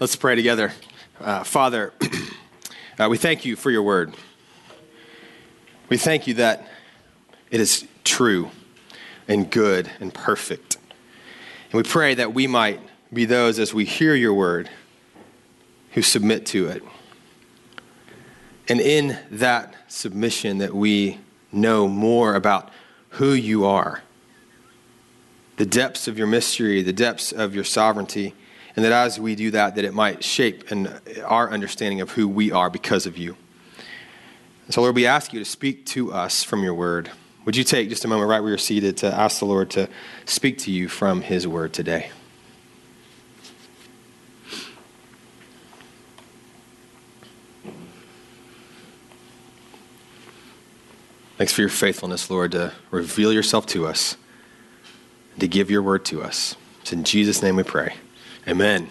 Let's pray together. Uh, Father, uh, we thank you for your word. We thank you that it is true and good and perfect. And we pray that we might be those, as we hear your word, who submit to it. And in that submission, that we know more about who you are, the depths of your mystery, the depths of your sovereignty, and that as we do that, that it might shape and our understanding of who we are because of you. So, Lord, we ask you to speak to us from your word. Would you take just a moment right where you're seated to ask the Lord to speak to you from his word today? Thanks for your faithfulness, Lord, to reveal yourself to us, to give your word to us. It's in Jesus' name we pray. Amen.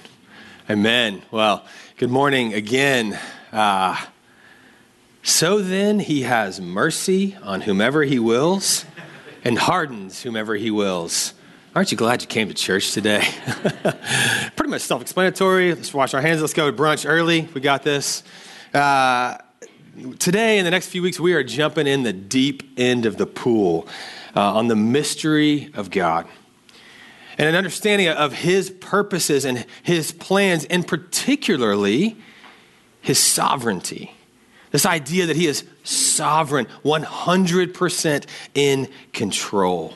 Amen. Well, good morning again. Uh, so then, he has mercy on whomever he wills and hardens whomever he wills. Aren't you glad you came to church today? Pretty much self explanatory. Let's wash our hands. Let's go to brunch early. We got this. Uh, today, in the next few weeks, we are jumping in the deep end of the pool uh, on the mystery of God and an understanding of His purposes and His plans, and particularly His sovereignty. This idea that He is sovereign, 100% in control.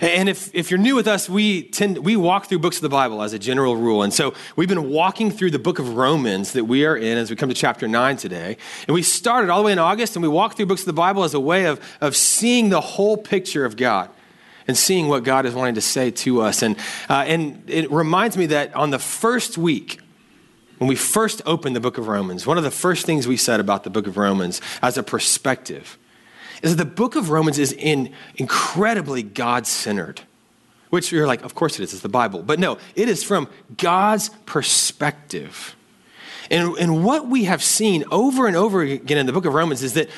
And if, if you're new with us, we tend we walk through books of the Bible as a general rule. And so we've been walking through the book of Romans that we are in as we come to chapter 9 today. And we started all the way in August and we walked through books of the Bible as a way of, of seeing the whole picture of God and seeing what God is wanting to say to us. And, uh, and it reminds me that on the first week, when we first opened the book of Romans, one of the first things we said about the book of Romans as a perspective is that the book of Romans is in incredibly God centered, which you're like, of course it is, it's the Bible. But no, it is from God's perspective. And, and what we have seen over and over again in the book of Romans is that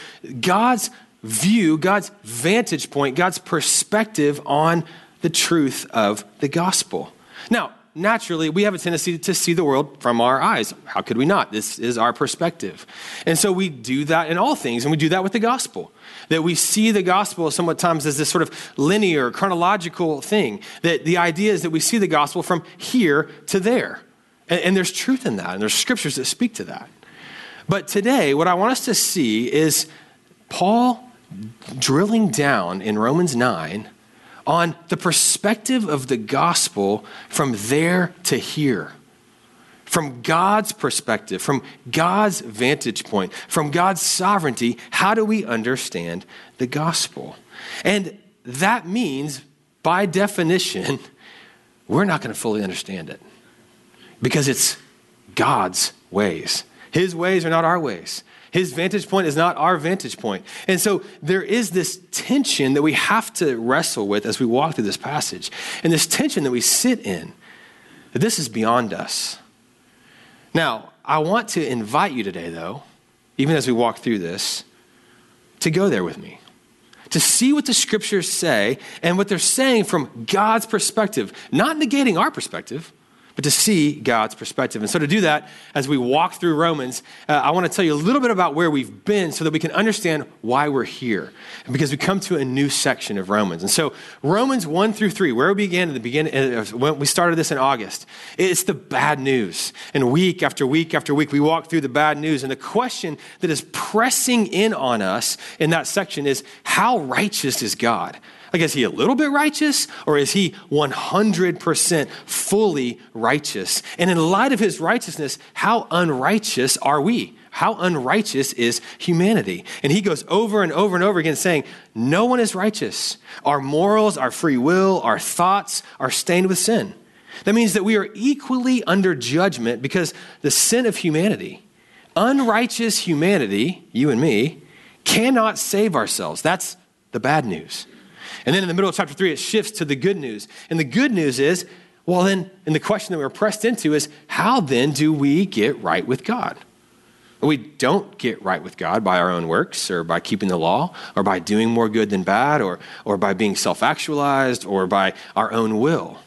God's view, God's vantage point, God's perspective on the truth of the gospel. Now, naturally, we have a tendency to see the world from our eyes. How could we not? This is our perspective. And so we do that in all things, and we do that with the gospel. That we see the gospel somewhat times as this sort of linear, chronological thing. That the idea is that we see the gospel from here to there. And, and there's truth in that, and there's scriptures that speak to that. But today, what I want us to see is Paul drilling down in Romans 9 on the perspective of the gospel from there to here. From God's perspective, from God's vantage point, from God's sovereignty, how do we understand the gospel? And that means, by definition, we're not going to fully understand it because it's God's ways. His ways are not our ways. His vantage point is not our vantage point. And so there is this tension that we have to wrestle with as we walk through this passage. And this tension that we sit in, that this is beyond us. Now, I want to invite you today, though, even as we walk through this, to go there with me. To see what the scriptures say and what they're saying from God's perspective, not negating our perspective, but to see God's perspective. And so, to do that, as we walk through Romans, uh, I want to tell you a little bit about where we've been so that we can understand why we're here. Because we come to a new section of Romans. And so, Romans 1 through 3, where we began at the beginning, uh, when we started this in August, it's the bad news. And week after week after week, we walk through the bad news. And the question that is pressing in on us in that section is how righteous is God? Like, is he a little bit righteous or is he 100% fully righteous? And in light of his righteousness, how unrighteous are we? How unrighteous is humanity? And he goes over and over and over again saying, No one is righteous. Our morals, our free will, our thoughts are stained with sin. That means that we are equally under judgment because the sin of humanity, unrighteous humanity, you and me, cannot save ourselves. That's the bad news. And then in the middle of chapter three, it shifts to the good news. And the good news is, well, then, and the question that we're pressed into is, how then do we get right with God? We don't get right with God by our own works or by keeping the law or by doing more good than bad or, or by being self actualized or by our own will.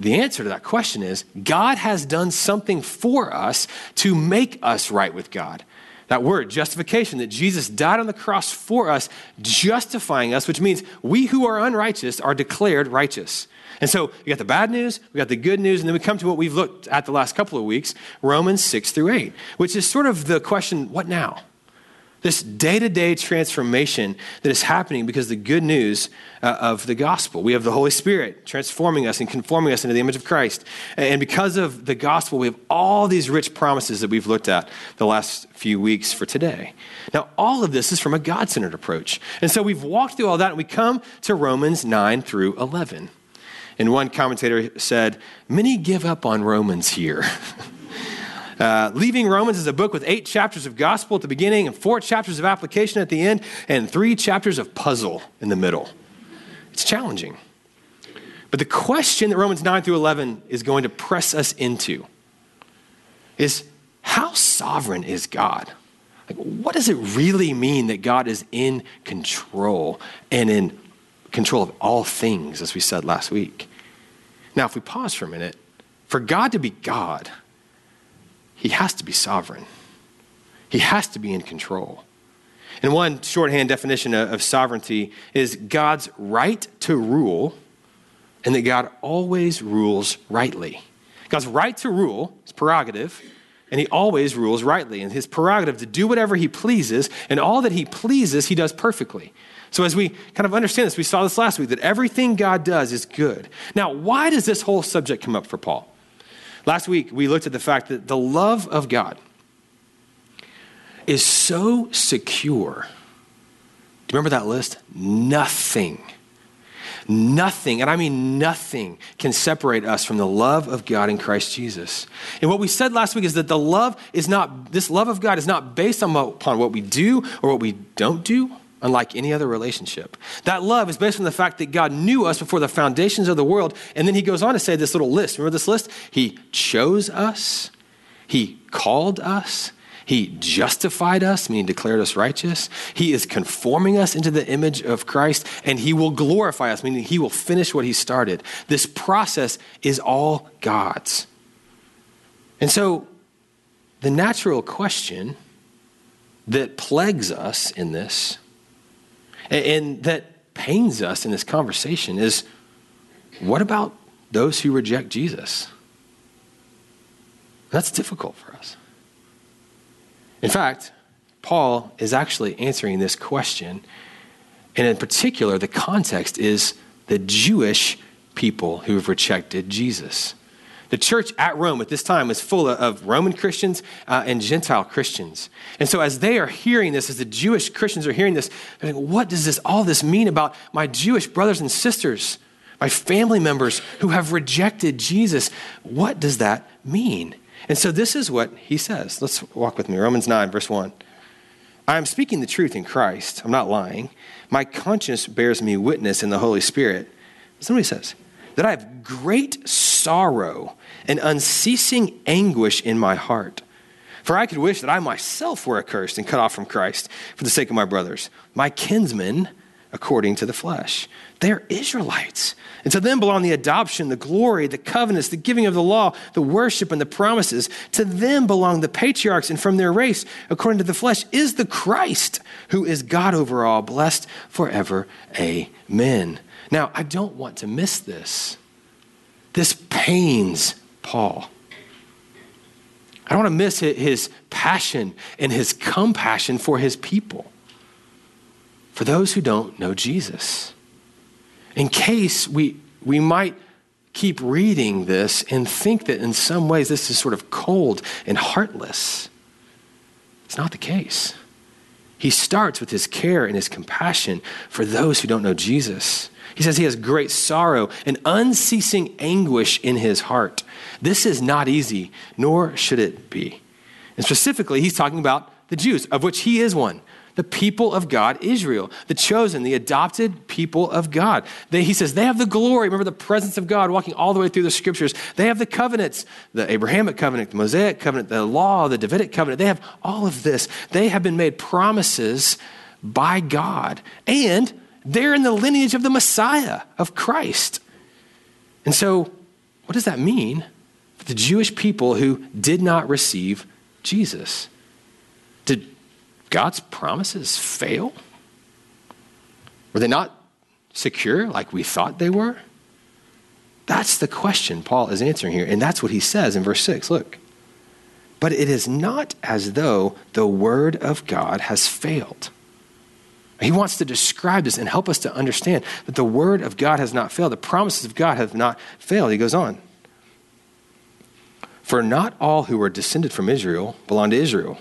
the answer to that question is God has done something for us to make us right with God. That word, justification, that Jesus died on the cross for us, justifying us, which means we who are unrighteous are declared righteous. And so we got the bad news, we got the good news, and then we come to what we've looked at the last couple of weeks Romans 6 through 8, which is sort of the question what now? This day to day transformation that is happening because the good news uh, of the gospel. We have the Holy Spirit transforming us and conforming us into the image of Christ. And because of the gospel, we have all these rich promises that we've looked at the last few weeks for today. Now, all of this is from a God centered approach. And so we've walked through all that and we come to Romans 9 through 11. And one commentator said, Many give up on Romans here. Uh, leaving Romans is a book with eight chapters of gospel at the beginning and four chapters of application at the end and three chapters of puzzle in the middle. It's challenging. But the question that Romans 9 through 11 is going to press us into is how sovereign is God? Like, what does it really mean that God is in control and in control of all things, as we said last week? Now, if we pause for a minute, for God to be God, he has to be sovereign. He has to be in control. And one shorthand definition of sovereignty is God's right to rule, and that God always rules rightly. God's right to rule is prerogative, and he always rules rightly. And his prerogative to do whatever he pleases, and all that he pleases, he does perfectly. So, as we kind of understand this, we saw this last week that everything God does is good. Now, why does this whole subject come up for Paul? Last week, we looked at the fact that the love of God is so secure. Do you remember that list? Nothing, nothing, and I mean nothing, can separate us from the love of God in Christ Jesus. And what we said last week is that the love is not, this love of God is not based on, upon what we do or what we don't do unlike any other relationship. That love is based on the fact that God knew us before the foundations of the world. And then he goes on to say this little list. Remember this list? He chose us, he called us. He justified us, meaning declared us righteous. He is conforming us into the image of Christ, and He will glorify us, meaning He will finish what He started. This process is all God's. And so, the natural question that plagues us in this and that pains us in this conversation is what about those who reject Jesus? That's difficult for us. In fact, Paul is actually answering this question. And in particular, the context is the Jewish people who have rejected Jesus. The church at Rome at this time was full of Roman Christians uh, and Gentile Christians. And so, as they are hearing this, as the Jewish Christians are hearing this, they're thinking, what does this, all this mean about my Jewish brothers and sisters, my family members who have rejected Jesus? What does that mean? And so, this is what he says. Let's walk with me. Romans 9, verse 1. I am speaking the truth in Christ. I'm not lying. My conscience bears me witness in the Holy Spirit. Somebody says, that I have great sorrow and unceasing anguish in my heart. For I could wish that I myself were accursed and cut off from Christ for the sake of my brothers, my kinsmen according to the flesh. They are Israelites. And to them belong the adoption, the glory, the covenants, the giving of the law, the worship, and the promises. To them belong the patriarchs, and from their race, according to the flesh, is the Christ, who is God over all, blessed forever. Amen. Now, I don't want to miss this. This pains Paul. I don't want to miss his passion and his compassion for his people, for those who don't know Jesus. In case we, we might keep reading this and think that in some ways this is sort of cold and heartless. It's not the case. He starts with his care and his compassion for those who don't know Jesus. He says he has great sorrow and unceasing anguish in his heart. This is not easy, nor should it be. And specifically, he's talking about the Jews, of which he is one. The people of God, Israel, the chosen, the adopted people of God. They, he says they have the glory. Remember the presence of God walking all the way through the scriptures. They have the covenants, the Abrahamic covenant, the Mosaic covenant, the law, the Davidic covenant. They have all of this. They have been made promises by God. And they're in the lineage of the Messiah, of Christ. And so, what does that mean for the Jewish people who did not receive Jesus? Did God's promises fail? Were they not secure like we thought they were? That's the question Paul is answering here. And that's what he says in verse 6. Look. But it is not as though the word of God has failed. He wants to describe this and help us to understand that the word of God has not failed. The promises of God have not failed. He goes on. For not all who are descended from Israel belong to Israel.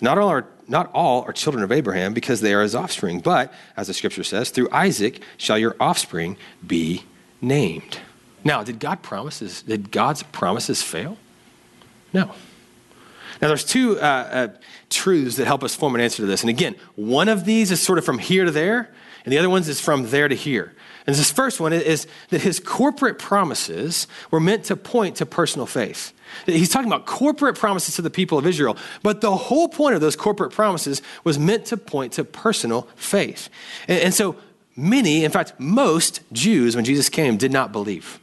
Not all are not all are children of Abraham because they are his offspring, but as the scripture says, through Isaac shall your offspring be named. Now, did God promises did God's promises fail? No. Now, there's two uh, uh, truths that help us form an answer to this. And again, one of these is sort of from here to there, and the other one is from there to here. And this first one is that his corporate promises were meant to point to personal faith. He's talking about corporate promises to the people of Israel, but the whole point of those corporate promises was meant to point to personal faith. And, and so many, in fact, most Jews, when Jesus came, did not believe.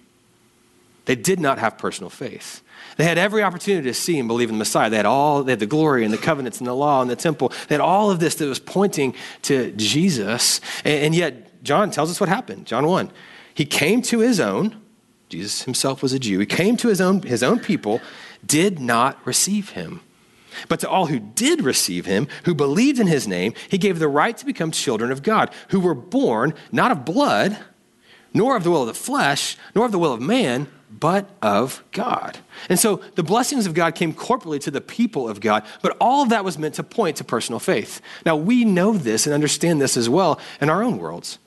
They did not have personal faith. They had every opportunity to see and believe in the Messiah. They had all, they had the glory and the covenants and the law and the temple. They had all of this that was pointing to Jesus. And, and yet, John tells us what happened. John 1. He came to his own. Jesus himself was a Jew. He came to his own, his own people, did not receive him. But to all who did receive him, who believed in his name, he gave the right to become children of God, who were born not of blood, nor of the will of the flesh, nor of the will of man, but of God. And so the blessings of God came corporately to the people of God, but all of that was meant to point to personal faith. Now, we know this and understand this as well in our own worlds.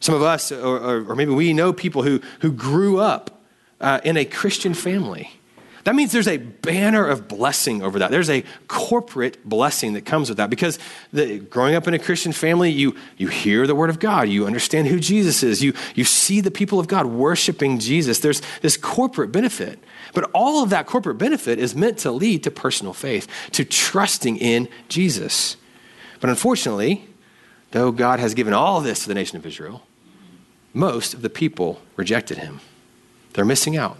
Some of us, or, or maybe we know people who, who grew up uh, in a Christian family that means there's a banner of blessing over that. There's a corporate blessing that comes with that because the, growing up in a Christian family, you, you hear the word of God, you understand who Jesus is, you, you see the people of God worshiping Jesus. There's this corporate benefit. But all of that corporate benefit is meant to lead to personal faith, to trusting in Jesus. But unfortunately, though God has given all this to the nation of Israel, most of the people rejected him. They're missing out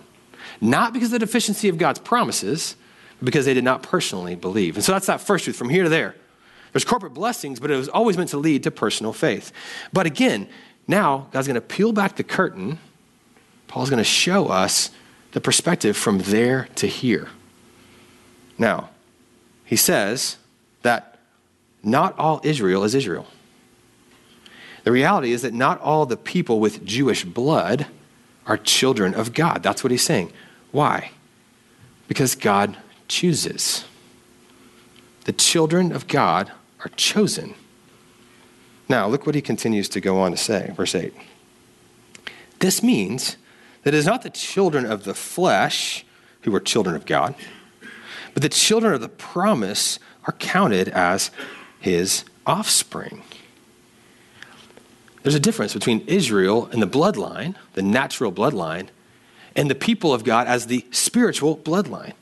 not because of the deficiency of God's promises, but because they did not personally believe. And so that's that first truth from here to there. There's corporate blessings, but it was always meant to lead to personal faith. But again, now God's going to peel back the curtain. Paul's going to show us the perspective from there to here. Now, he says that not all Israel is Israel. The reality is that not all the people with Jewish blood are children of God. That's what he's saying. Why? Because God chooses. The children of God are chosen. Now, look what he continues to go on to say, verse 8. This means that it is not the children of the flesh who are children of God, but the children of the promise are counted as his offspring. There's a difference between Israel and the bloodline, the natural bloodline, and the people of God as the spiritual bloodline.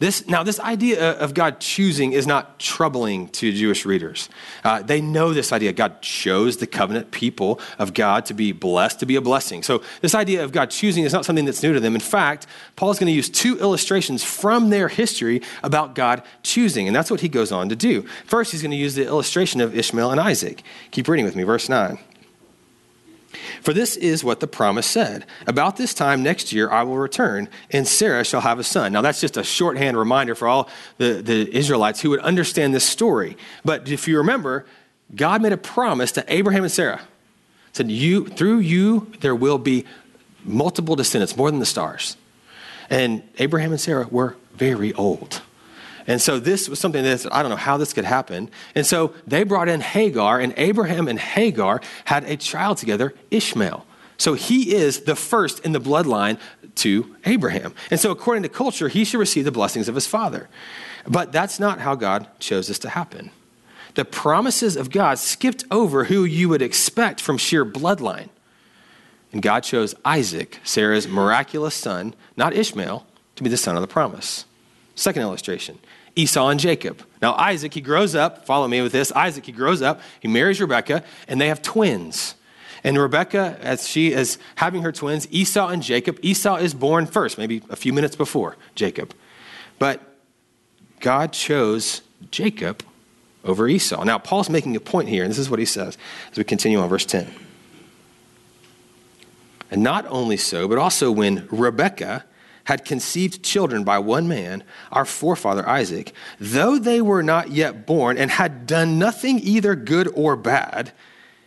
This, now, this idea of God choosing is not troubling to Jewish readers. Uh, they know this idea. God chose the covenant people of God to be blessed, to be a blessing. So, this idea of God choosing is not something that's new to them. In fact, Paul is going to use two illustrations from their history about God choosing, and that's what he goes on to do. First, he's going to use the illustration of Ishmael and Isaac. Keep reading with me, verse 9. For this is what the promise said About this time next year I will return, and Sarah shall have a son. Now, that's just a shorthand reminder for all the, the Israelites who would understand this story. But if you remember, God made a promise to Abraham and Sarah. Said, you, through you, there will be multiple descendants, more than the stars. And Abraham and Sarah were very old. And so this was something that I don't know how this could happen. And so they brought in Hagar, and Abraham and Hagar had a child together, Ishmael. So he is the first in the bloodline to Abraham. And so, according to culture, he should receive the blessings of his father. But that's not how God chose this to happen. The promises of God skipped over who you would expect from sheer bloodline. And God chose Isaac, Sarah's miraculous son, not Ishmael, to be the son of the promise. Second illustration Esau and Jacob. Now, Isaac, he grows up, follow me with this. Isaac, he grows up, he marries Rebekah, and they have twins. And Rebecca, as she is having her twins, Esau and Jacob, Esau is born first, maybe a few minutes before Jacob. But God chose Jacob over Esau. Now, Paul's making a point here, and this is what he says as we continue on verse 10. And not only so, but also when Rebekah had conceived children by one man, our forefather Isaac, though they were not yet born and had done nothing either good or bad,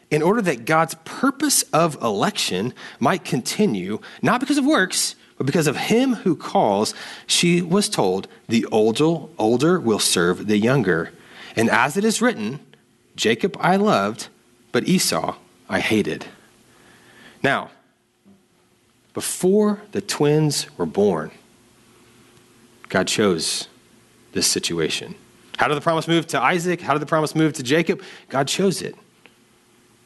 in order that God's purpose of election might continue, not because of works, but because of him who calls, she was told, the older, older will serve the younger. And as it is written, Jacob I loved, but Esau I hated. Now, before the twins were born, God chose this situation. How did the promise move to Isaac? How did the promise move to Jacob? God chose it.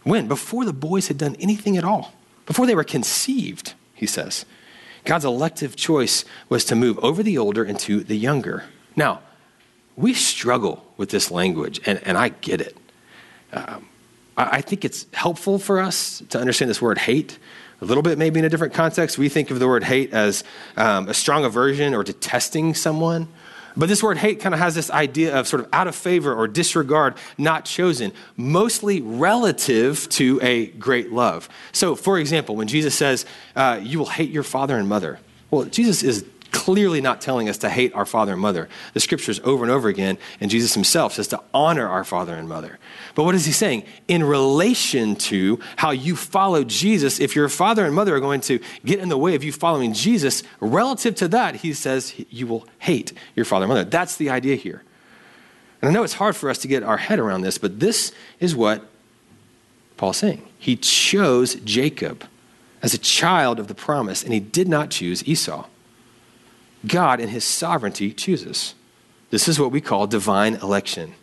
When? Before the boys had done anything at all. Before they were conceived, he says. God's elective choice was to move over the older into the younger. Now, we struggle with this language, and, and I get it. Um, I, I think it's helpful for us to understand this word hate a little bit maybe in a different context. We think of the word hate as um, a strong aversion or detesting someone. But this word hate kind of has this idea of sort of out of favor or disregard, not chosen, mostly relative to a great love. So, for example, when Jesus says, uh, You will hate your father and mother, well, Jesus is clearly not telling us to hate our father and mother. The scriptures over and over again, and Jesus himself says to honor our father and mother. But what is he saying? In relation to how you follow Jesus, if your father and mother are going to get in the way of you following Jesus, relative to that, he says you will hate your father and mother. That's the idea here. And I know it's hard for us to get our head around this, but this is what Paul's saying. He chose Jacob as a child of the promise, and he did not choose Esau. God, in his sovereignty, chooses. This is what we call divine election.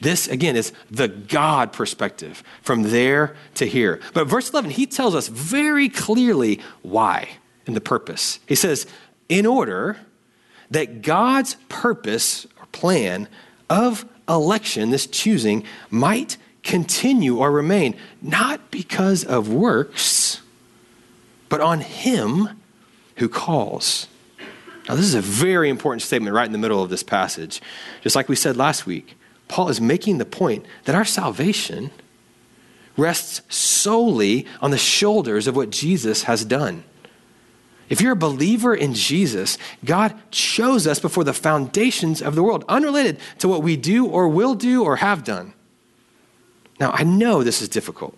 This, again, is the God perspective from there to here. But verse 11, he tells us very clearly why and the purpose. He says, in order that God's purpose or plan of election, this choosing, might continue or remain, not because of works, but on Him who calls. Now, this is a very important statement right in the middle of this passage. Just like we said last week, Paul is making the point that our salvation rests solely on the shoulders of what Jesus has done. If you're a believer in Jesus, God chose us before the foundations of the world, unrelated to what we do or will do or have done. Now, I know this is difficult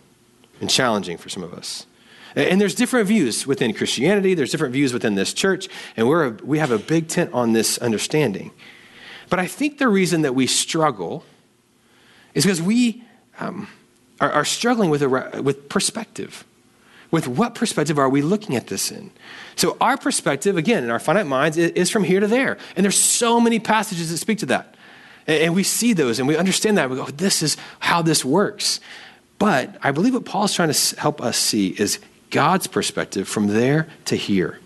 and challenging for some of us. And there's different views within Christianity, there's different views within this church, and we're a, we have a big tent on this understanding. But I think the reason that we struggle is because we um, are, are, struggling with, a, with perspective. With what perspective are we looking at this in? So, our perspective, again, in our finite minds, is from here to there. And there's so many passages that speak to that. And we see those and we understand that. We go, this is how this works. But I believe what Paul's trying to help us see is God's perspective from there to here.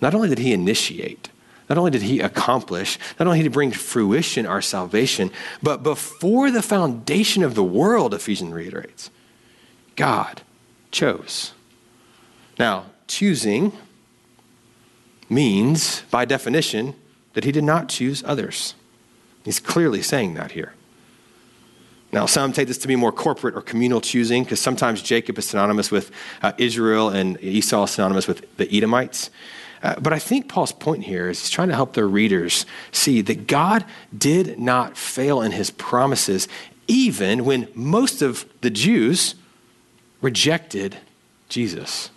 Not only did he initiate, not only did he accomplish, not only did he bring fruition our salvation, but before the foundation of the world, Ephesians reiterates, God chose. Now, choosing means, by definition, that he did not choose others. He's clearly saying that here. Now, some take this to be more corporate or communal choosing because sometimes Jacob is synonymous with uh, Israel and Esau is synonymous with the Edomites. Uh, but I think Paul's point here is he's trying to help their readers see that God did not fail in his promises, even when most of the Jews rejected Jesus.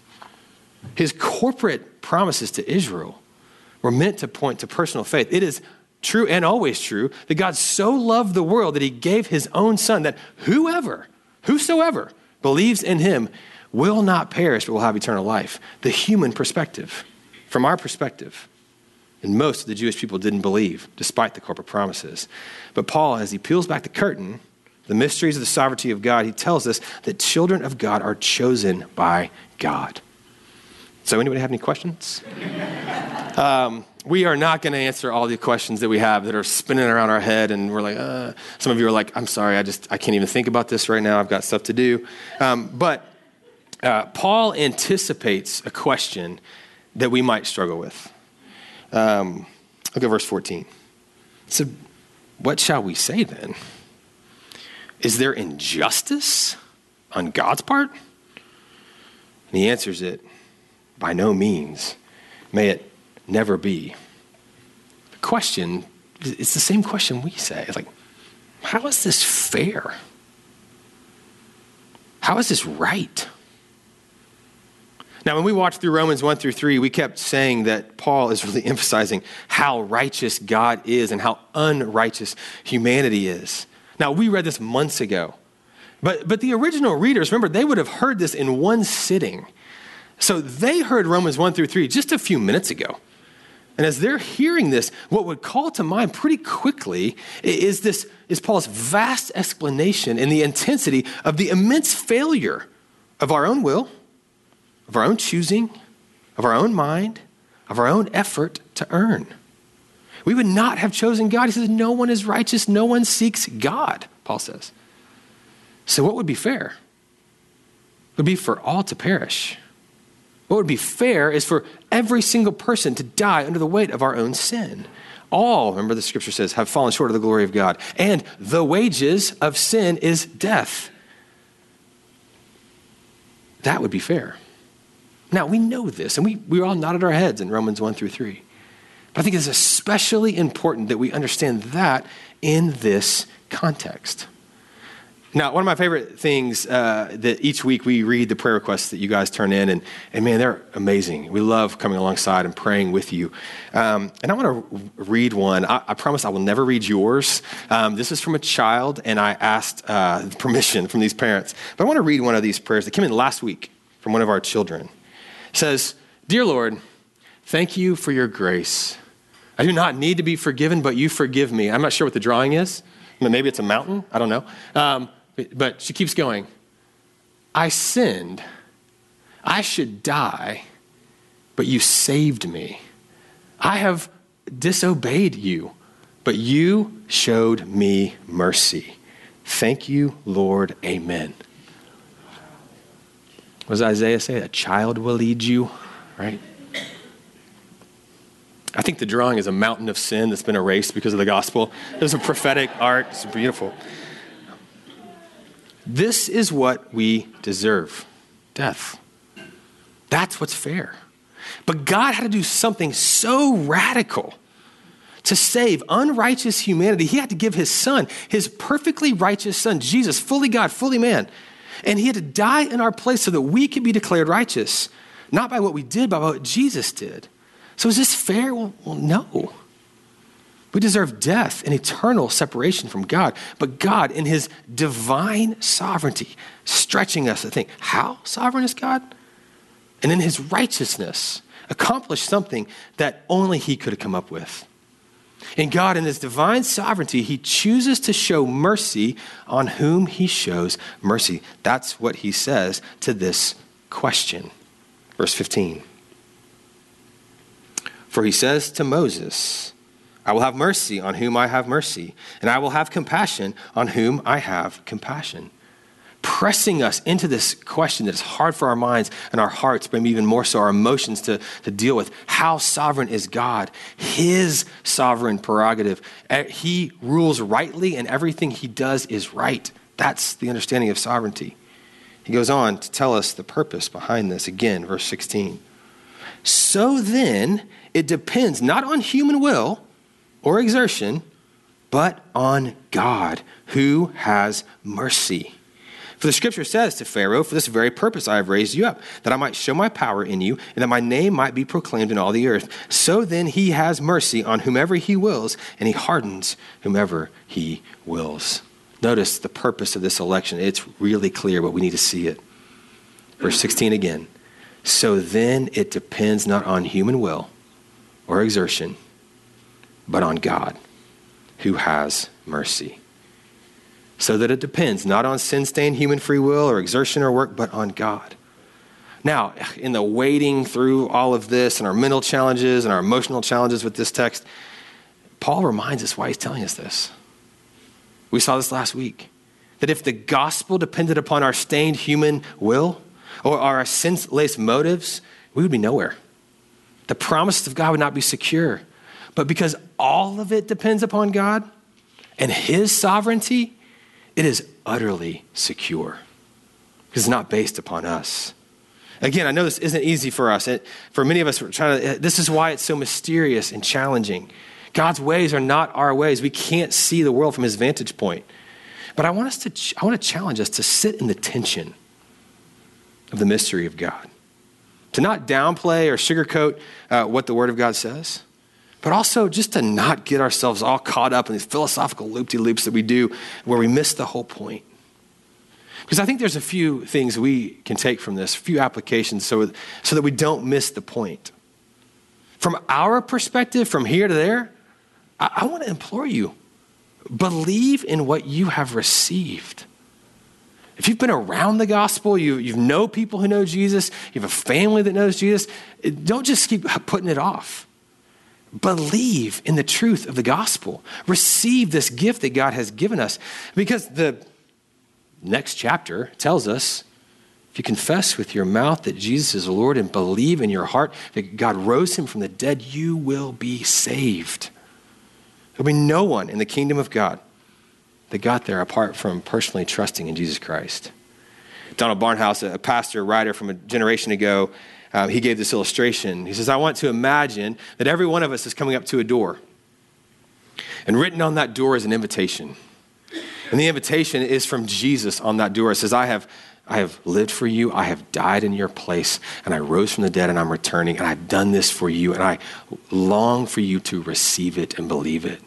His corporate promises to Israel were meant to point to personal faith. It is true and always true, that God so loved the world that he gave his own son, that whoever, whosoever believes in him will not perish but will have eternal life. The human perspective, from our perspective. And most of the Jewish people didn't believe, despite the corporate promises. But Paul, as he peels back the curtain, the mysteries of the sovereignty of God, he tells us that children of God are chosen by God. So, anybody have any questions? um, we are not going to answer all the questions that we have that are spinning around our head and we're like uh. some of you are like i'm sorry i just i can't even think about this right now i've got stuff to do um, but uh, Paul anticipates a question that we might struggle with. Um, look at verse 14. So, what shall we say then? Is there injustice on God's part? And he answers it by no means. May it never be. The question, it's the same question we say. It's like, how is this fair? How is this right? Now, when we watched through Romans 1 through 3, we kept saying that Paul is really emphasizing how righteous God is and how unrighteous humanity is. Now, we read this months ago, but, but the original readers, remember, they would have heard this in one sitting. So they heard Romans 1 through 3 just a few minutes ago. And as they're hearing this, what would call to mind pretty quickly is this is Paul's vast explanation in the intensity of the immense failure of our own will of our own choosing, of our own mind, of our own effort to earn. We would not have chosen God. He says, No one is righteous, no one seeks God, Paul says. So, what would be fair? It would be for all to perish. What would be fair is for every single person to die under the weight of our own sin. All, remember the scripture says, have fallen short of the glory of God. And the wages of sin is death. That would be fair. Now, we know this, and we, we all nodded our heads in Romans 1 through 3. But I think it's especially important that we understand that in this context. Now, one of my favorite things uh, that each week we read the prayer requests that you guys turn in, and, and man, they're amazing. We love coming alongside and praying with you. Um, and I want to read one. I, I, promise I will never read yours. Um, this is from a child, and I asked uh, permission from these parents. But I want to read one of these prayers that came in last week from one of our children It says, Dear Lord, thank you for your grace. I do not need to be forgiven, but you forgive me. I'm not sure what the drawing is. Maybe it's a mountain. I don't know. Um, but she keeps going. I sinned. I should die, but you saved me. I have disobeyed you, but you showed me mercy. Thank you, Lord. Amen. Was Isaiah say? A child will lead you, right? I think the drawing is a mountain of sin that's been erased because of the gospel. There's a prophetic art, it's beautiful. This is what we deserve death. That's what's fair. But God had to do something so radical to save unrighteous humanity. He had to give his son, his perfectly righteous son, Jesus, fully God, fully man, and he had to die in our place so that we could be declared righteous, not by what we did, but by what Jesus did. So is this fair? Well, well no. We deserve death and eternal separation from God. But God, in his divine sovereignty, stretching us to think, how sovereign is God? And in his righteousness, accomplished something that only he could have come up with. And God, in His divine sovereignty, He chooses to show mercy on whom He shows mercy. That's what He says to this question. Verse 15. For He says to Moses, I will have mercy on whom I have mercy, and I will have compassion on whom I have compassion pressing us into this question that is hard for our minds and our hearts, maybe even more so our emotions to, to deal with. How sovereign is God? His sovereign prerogative. He rules rightly, and everything he does is right. That's the understanding of sovereignty. He goes on to tell us the purpose behind this. Again, verse 16. So then, it depends not on human will or exertion, but on God who has mercy. For the scripture says to Pharaoh, For this very purpose I have raised you up, that I might show my power in you, and that my name might be proclaimed in all the earth. So then he has mercy on whomever he wills, and he hardens whomever he wills. Notice the purpose of this election. It's really clear, but we need to see it. Verse 16 again. So then it depends not on human will or exertion, but on God who has mercy so that it depends not on sin stained human free will or exertion or work, but on God. Now, in the wading through all of this and our mental challenges and our emotional challenges with this text, Paul reminds us why he's telling us this. We saw this last week that if the gospel depended upon our stained human will, or our laced motives, we would be nowhere. The promises of God would not be secure. But because all of it depends upon God and His sovereignty, it is utterly secure because it's not based upon us. Again, I know this isn't easy for us. It, for many of us, we're trying to, this is why it's so mysterious and challenging. God's ways are not our ways. We can't see the world from his vantage point. But I want us to, I want to challenge us to sit in the tension of the mystery of God. To not downplay or sugarcoat uh, what the Word of God says, but also just to not get ourselves all caught up in these philosophical loop loops that we do where we miss the whole point. Because I think there's a few things we can take from this, a few applications, so, so that we don't miss the point. From our perspective, from here to there, I, I want to implore you believe in what you have received. If you've been around the gospel, you, you know people who know Jesus, you have a family that knows Jesus, don't just keep putting it off. Believe in the truth of the gospel. Receive this gift that God has given us. Because the next chapter tells us if you confess with your mouth that Jesus is Lord and believe in your heart that God rose him from the dead, you will be saved. There'll be no one in the kingdom of God that got there apart from personally trusting in Jesus Christ. Donald Barnhouse, a pastor, writer from a generation ago, uh, he gave this illustration. He says, I want to imagine that every one of us is coming up to a door. And written on that door is an invitation. And the invitation is from Jesus on that door. It says, I have, I have lived for you, I have died in your place, and I rose from the dead, and I'm returning, and I've done this for you, and I long for you to receive it and believe it.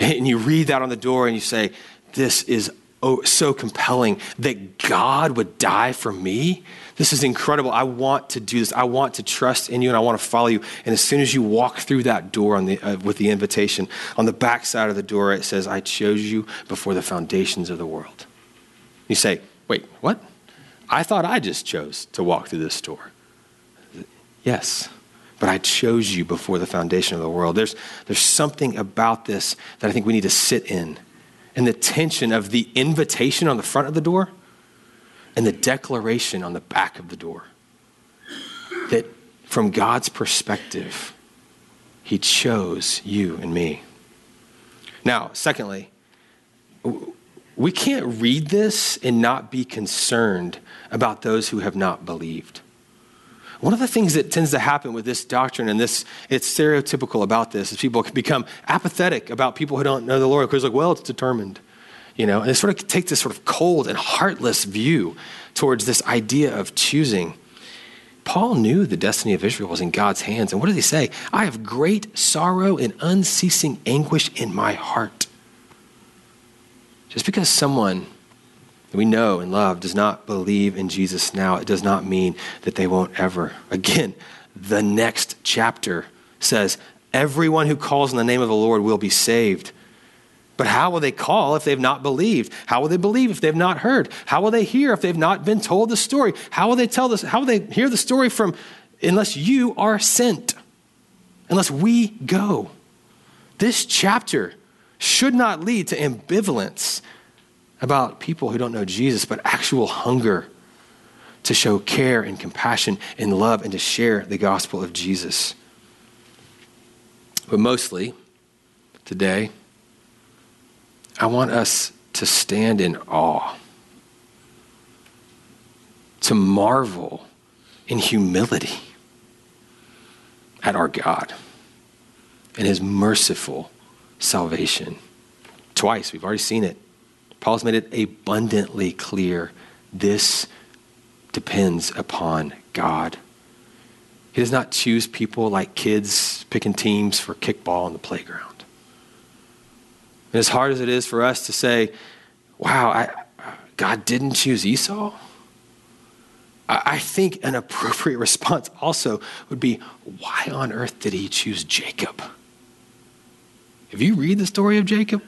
And you read that on the door, and you say, This is oh, so compelling that God would die for me. This is incredible. I want to do this. I want to trust in you and I want to follow you. And as soon as you walk through that door on the, uh, with the invitation, on the back side of the door, it says, I chose you before the foundations of the world. You say, wait, what? I thought I just chose to walk through this door. Yes, but I chose you before the foundation of the world. There's, there's something about this that I think we need to sit in. And the tension of the invitation on the front of the door and the declaration on the back of the door. That from God's perspective, He chose you and me. Now, secondly, we can't read this and not be concerned about those who have not believed. One of the things that tends to happen with this doctrine and this, it's stereotypical about this, is people can become apathetic about people who don't know the Lord because, like, well, it's determined. You know, and they sort of take this sort of cold and heartless view towards this idea of choosing. Paul knew the destiny of Israel was in God's hands. And what does he say? I have great sorrow and unceasing anguish in my heart. Just because someone we know and love does not believe in Jesus now, it does not mean that they won't ever. Again, the next chapter says, Everyone who calls on the name of the Lord will be saved. But how will they call if they've not believed? How will they believe if they've not heard? How will they hear if they've not been told the story? How will they tell this? How will they hear the story from unless you are sent? Unless we go. This chapter should not lead to ambivalence about people who don't know Jesus, but actual hunger to show care and compassion and love and to share the gospel of Jesus. But mostly today, I want us to stand in awe, to marvel in humility at our God and his merciful salvation. Twice, we've already seen it. Paul's made it abundantly clear this depends upon God. He does not choose people like kids picking teams for kickball on the playground. And as hard as it is for us to say, wow, I, God didn't choose Esau, I, I think an appropriate response also would be, why on earth did he choose Jacob? If you read the story of Jacob,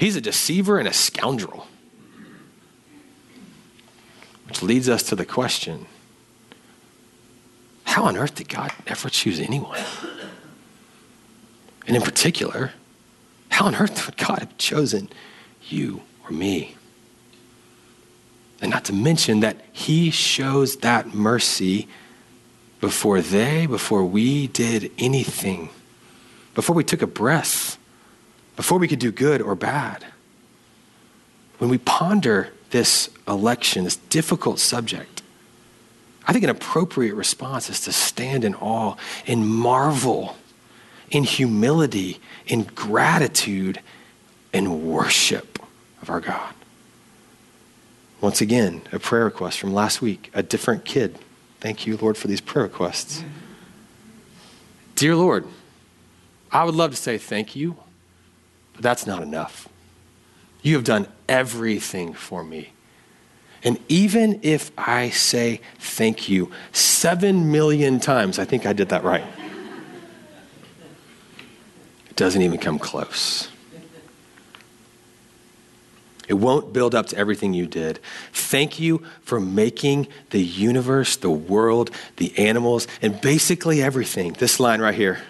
he's a deceiver and a scoundrel. Which leads us to the question how on earth did God ever choose anyone? And in particular, how on earth would God have chosen you or me? And not to mention that he shows that mercy before they, before we did anything, before we took a breath, before we could do good or bad. When we ponder this election, this difficult subject, I think an appropriate response is to stand in awe and marvel in humility, in gratitude, and worship of our God. Once again, a prayer request from last week, a different kid. Thank you, Lord, for these prayer requests. Dear Lord, I would love to say thank you, but that's not enough. You have done everything for me. And even if I say thank you seven million times, I think I did that right. Doesn't even come close. It won't build up to everything you did. Thank you for making the universe, the world, the animals, and basically everything. This line right here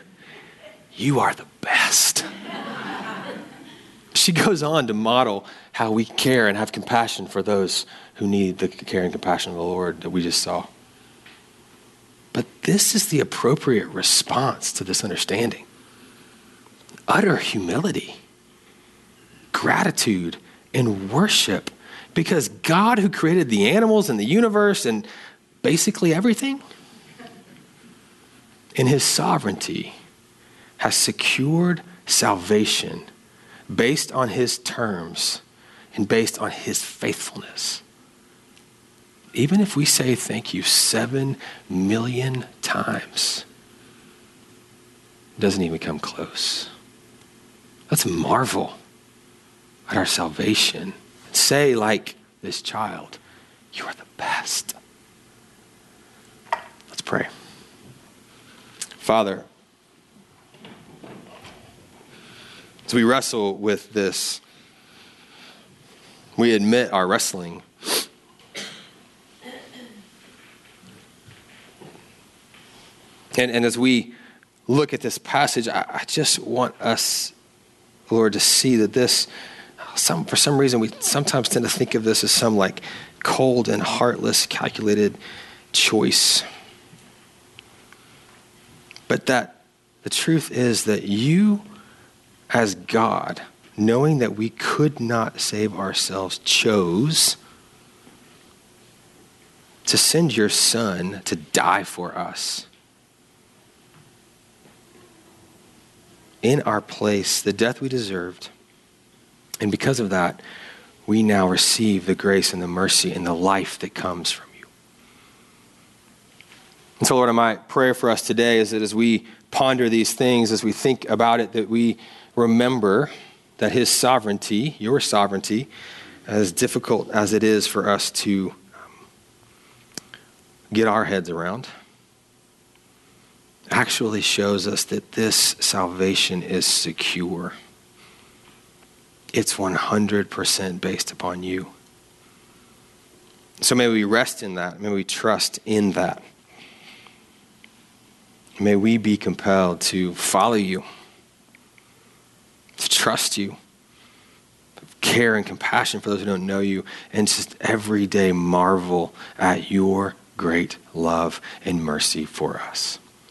you are the best. she goes on to model how we care and have compassion for those who need the care and compassion of the Lord that we just saw. But this is the appropriate response to this understanding utter humility, gratitude, and worship because God, who created the animals and the universe and basically everything, in his sovereignty, has secured salvation based on his terms and based on his faithfulness. Even if we say thank you seven million times, doesn't even come close. Let's marvel at our salvation. Say, like this child, You are the best. Let's pray. Father, as we wrestle with this, we admit our wrestling. And, and as we look at this passage, I, I just want us, Lord, to see that this some, for some reason, we sometimes tend to think of this as some like cold and heartless, calculated choice. But that the truth is that you, as God, knowing that we could not save ourselves, chose to send your Son to die for us. In our place, the death we deserved and because of that, we now receive the grace and the mercy and the life that comes from you. And so, Lord, my prayer for us today is that as we ponder these things, as we think about it, that we remember that His sovereignty, your sovereignty, as difficult as it is for us to um, get our heads around, actually shows us that this salvation is secure it's 100% based upon you. So may we rest in that. May we trust in that. May we be compelled to follow you, to trust you, care and compassion for those who don't know you, and just every day marvel at your great love and mercy for us.